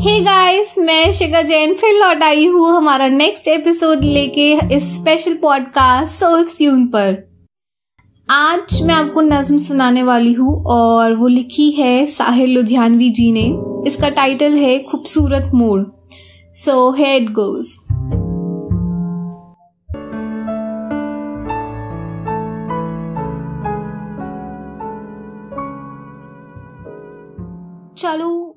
Hey guys मैं शिखा जैन फिर लौट आई हूँ हमारा नेक्स्ट एपिसोड लेके इस स्पेशल पॉडकास्ट सोल ट्यून पर। आज मैं आपको नज्म सुनाने वाली हूँ और वो लिखी है साहिर लुधियानवी जी ने। इसका टाइटल है खूबसूरत मोड़। सो हेड गोज़ चलो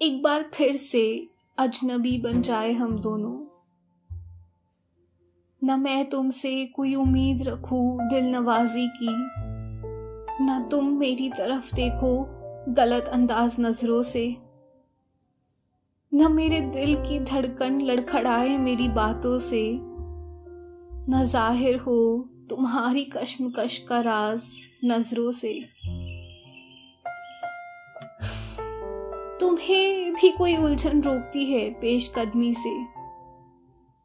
एक बार फिर से अजनबी बन जाए हम दोनों। न मैं तुमसे कोई उम्मीद रखूँ दिल नवाजी की, न तुम मेरी तरफ़ देखो गलत अंदाज नज़रों से। न मेरे दिल की धड़कन लड़खड़ाए मेरी बातों से। न ज़ाहिर हो तुम्हारी कश्मकश का राज नज़रों से। तुम्हें भी कोई उलझन रोकती है पेश कदमी से?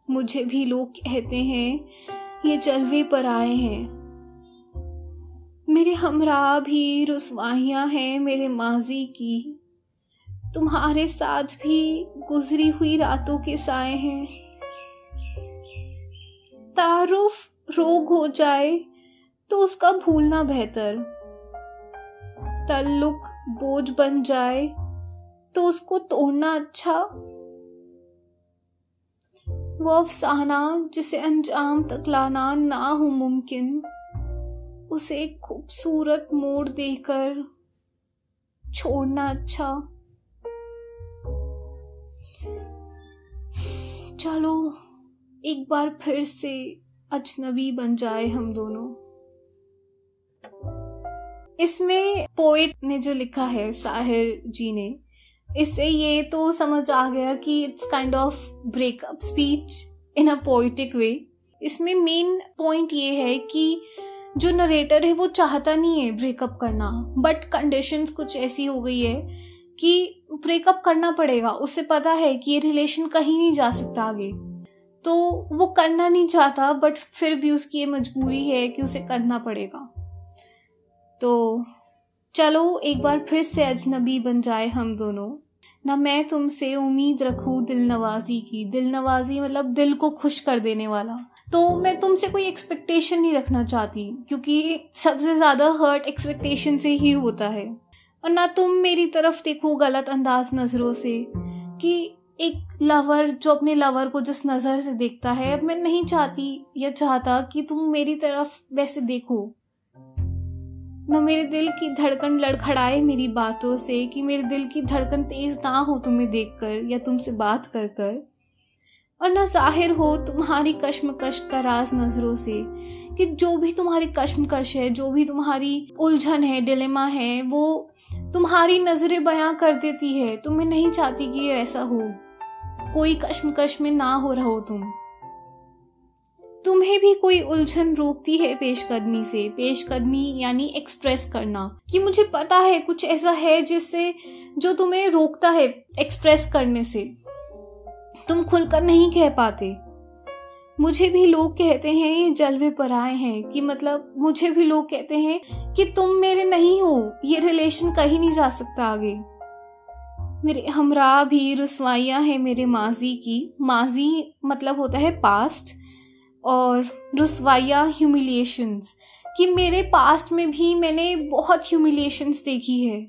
मुझे भी लोग कहते हैं, ये जलवे पर आए हैं। मेरे हमरा भी रसवाइयाँ हैं मेरे माजी की। तुम्हारे साथ भी गुजरी हुई रातों के साए हैं। तारुफ रोग हो जाए तो उसका भूलना बेहतर। तल्लुक बोझ बन जाए तो उसको तोड़ना अच्छा। वो अफसाना जिसे अंजाम तक लाना ना हो मुमकिन, उसे एक खूबसूरत मोड़ देकर छोड़ना अच्छा। चलो, एक बार फिर से अजनबी बन जाए हम दोनों। इसमें पोएट ने जो लिखा है, साहिर जी ने इससे ये तो समझ आ गया कि it's kind of breakup speech in a poetic way इसमें मेन पॉइंट ये है कि जो नरेटर है वो चाहता नहीं है ब्रेकअप करना बट कंडीशंस कुछ ऐसी हो गई है कि ब्रेकअप करना पड़ेगा। उसे पता है कि ये रिलेशन कहीं नहीं जा सकता आगे। तो वो करना नहीं चाहता बट फिर भी उसकी ये मजबूरी है कि उसे करना पड़ेगा। तो चलो, एक बार फिर से अजनबी बन जाए हम दोनों। ना मैं तुमसे उम्मीद रखूँ दिल नवाजी की। दिल नवाजी मतलब दिल को खुश कर देने वाला। तो मैं तुमसे कोई एक्सपेक्टेशन नहीं रखना चाहती, क्योंकि सबसे ज़्यादा हर्ट एक्सपेक्टेशन से ही होता है। और ना तुम मेरी तरफ़ देखो गलत अंदाज नज़रों से, कि एक लवर जो अपने लवर को जिस नज़र से देखता है, मैं नहीं चाहती या चाहता कि तुम मेरी तरफ़ वैसे देखो। न मेरे दिल की धड़कन लड़खड़ाए मेरी बातों से, कि मेरे दिल की धड़कन तेज ना हो तुम्हें देखकर या तुमसे बात कर कर। और न ज़ाहिर हो तुम्हारी कश्मकश का राज नज़रों से, कि जो भी तुम्हारी कश्मकश है, जो भी तुम्हारी उलझन है डिलेमा है, वो तुम्हारी नज़रें बयां कर देती है। तुम्हें नहीं चाहती कि ऐसा हो। कोई कश्मकश में ना हो रहा तुम। तुम्हें भी कोई उलझन रोकती है पेशकदमी से? पेशकदमी यानी एक्सप्रेस करना। कि मुझे पता है कुछ ऐसा है जिससे, जो तुम्हें रोकता है एक्सप्रेस करने से? तुम खुलकर नहीं कह पाते। मुझे भी लोग कहते हैं, ये जलवे पर आए हैं। कि मतलब मुझे भी लोग कहते हैं कि तुम मेरे नहीं हो, ये रिलेशन कहीं नहीं जा सकता आगे। मेरे हमरा भी रसवाइयाँ हैं मेरे माजी की। माजी मतलब होता है पास्ट और रसवाइया ह्यूमिलिएशंस कि मेरे पास्ट में भी मैंने बहुत ह्यूमिलिएशंस देखी है।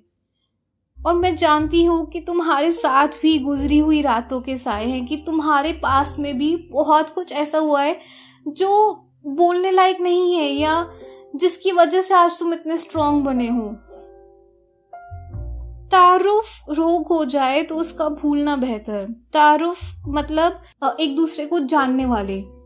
और मैं जानती हूँ कि तुम्हारे साथ भी गुजरी हुई रातों के साए हैं, कि तुम्हारे पास्ट में भी बहुत कुछ ऐसा हुआ है जो बोलने लायक नहीं है या जिसकी वजह से आज तुम इतने स्ट्रांग बने हो। तारुफ रोग हो जाए तो उसका भूलना बेहतर। तारुफ मतलब एक दूसरे को जानने वाले।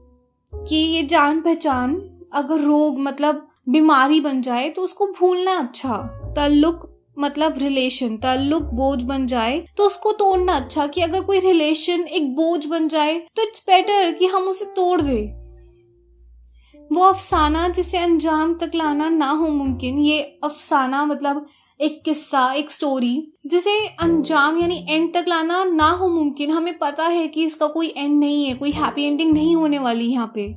कि ये जान पहचान अगर रोग मतलब बीमारी बन जाए तो उसको भूलना अच्छा। तल्लुक मतलब रिलेशन तल्लुक बोझ बन जाए तो उसको तोड़ना अच्छा कि अगर कोई रिलेशन एक बोझ बन जाए तो इट्स बेटर कि हम उसे तोड़ दे। वो अफसाना जिसे अंजाम तक लाना ना हो मुमकिन, ये अफसाना मतलब एक किस्सा, एक स्टोरी जिसे अंजाम यानी एंड तक लाना ना हो मुमकिन। हमें पता है कि इसका कोई एंड नहीं है, कोई हैप्पी एंडिंग नहीं होने वाली यहाँ पे।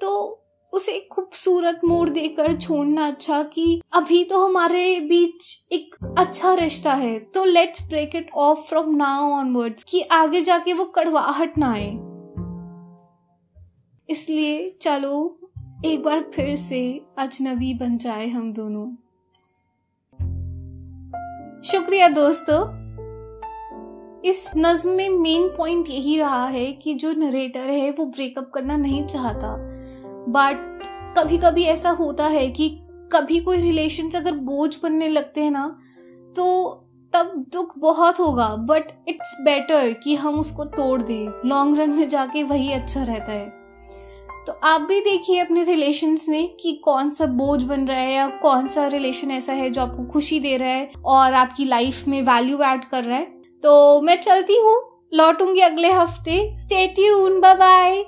तो उसे खूबसूरत मोड़ देकर छोड़ना अच्छा कि अभी तो हमारे बीच एक अच्छा रिश्ता है। तो let's break it off from now onwards कि आगे जाके वो कड़वाहट ना आए। इसलिए चलो, एक बार फिर से अजनबी बन जाए हम दोनों। शुक्रिया दोस्तों। इस नज्म में मेन पॉइंट यही रहा है कि जो नरेटर है, वो ब्रेकअप करना नहीं चाहता। बट कभी कभी ऐसा होता है कि कभी कोई रिलेशन अगर बोझ बनने लगते हैं ना तो तब दुख बहुत होगा। बट इट्स बेटर कि हम उसको तोड़ दें। लॉन्ग रन में जाके वही अच्छा रहता है। तो आप भी देखिए अपने रिलेशंस में कि कौन सा बोझ बन रहा है या कौन सा रिलेशन ऐसा है जो आपको खुशी दे रहा है और आपकी लाइफ में वैल्यू ऐड कर रहा है। तो मैं चलती हूँ, लौटूँगी अगले हफ़्ते। Stay tune bye bye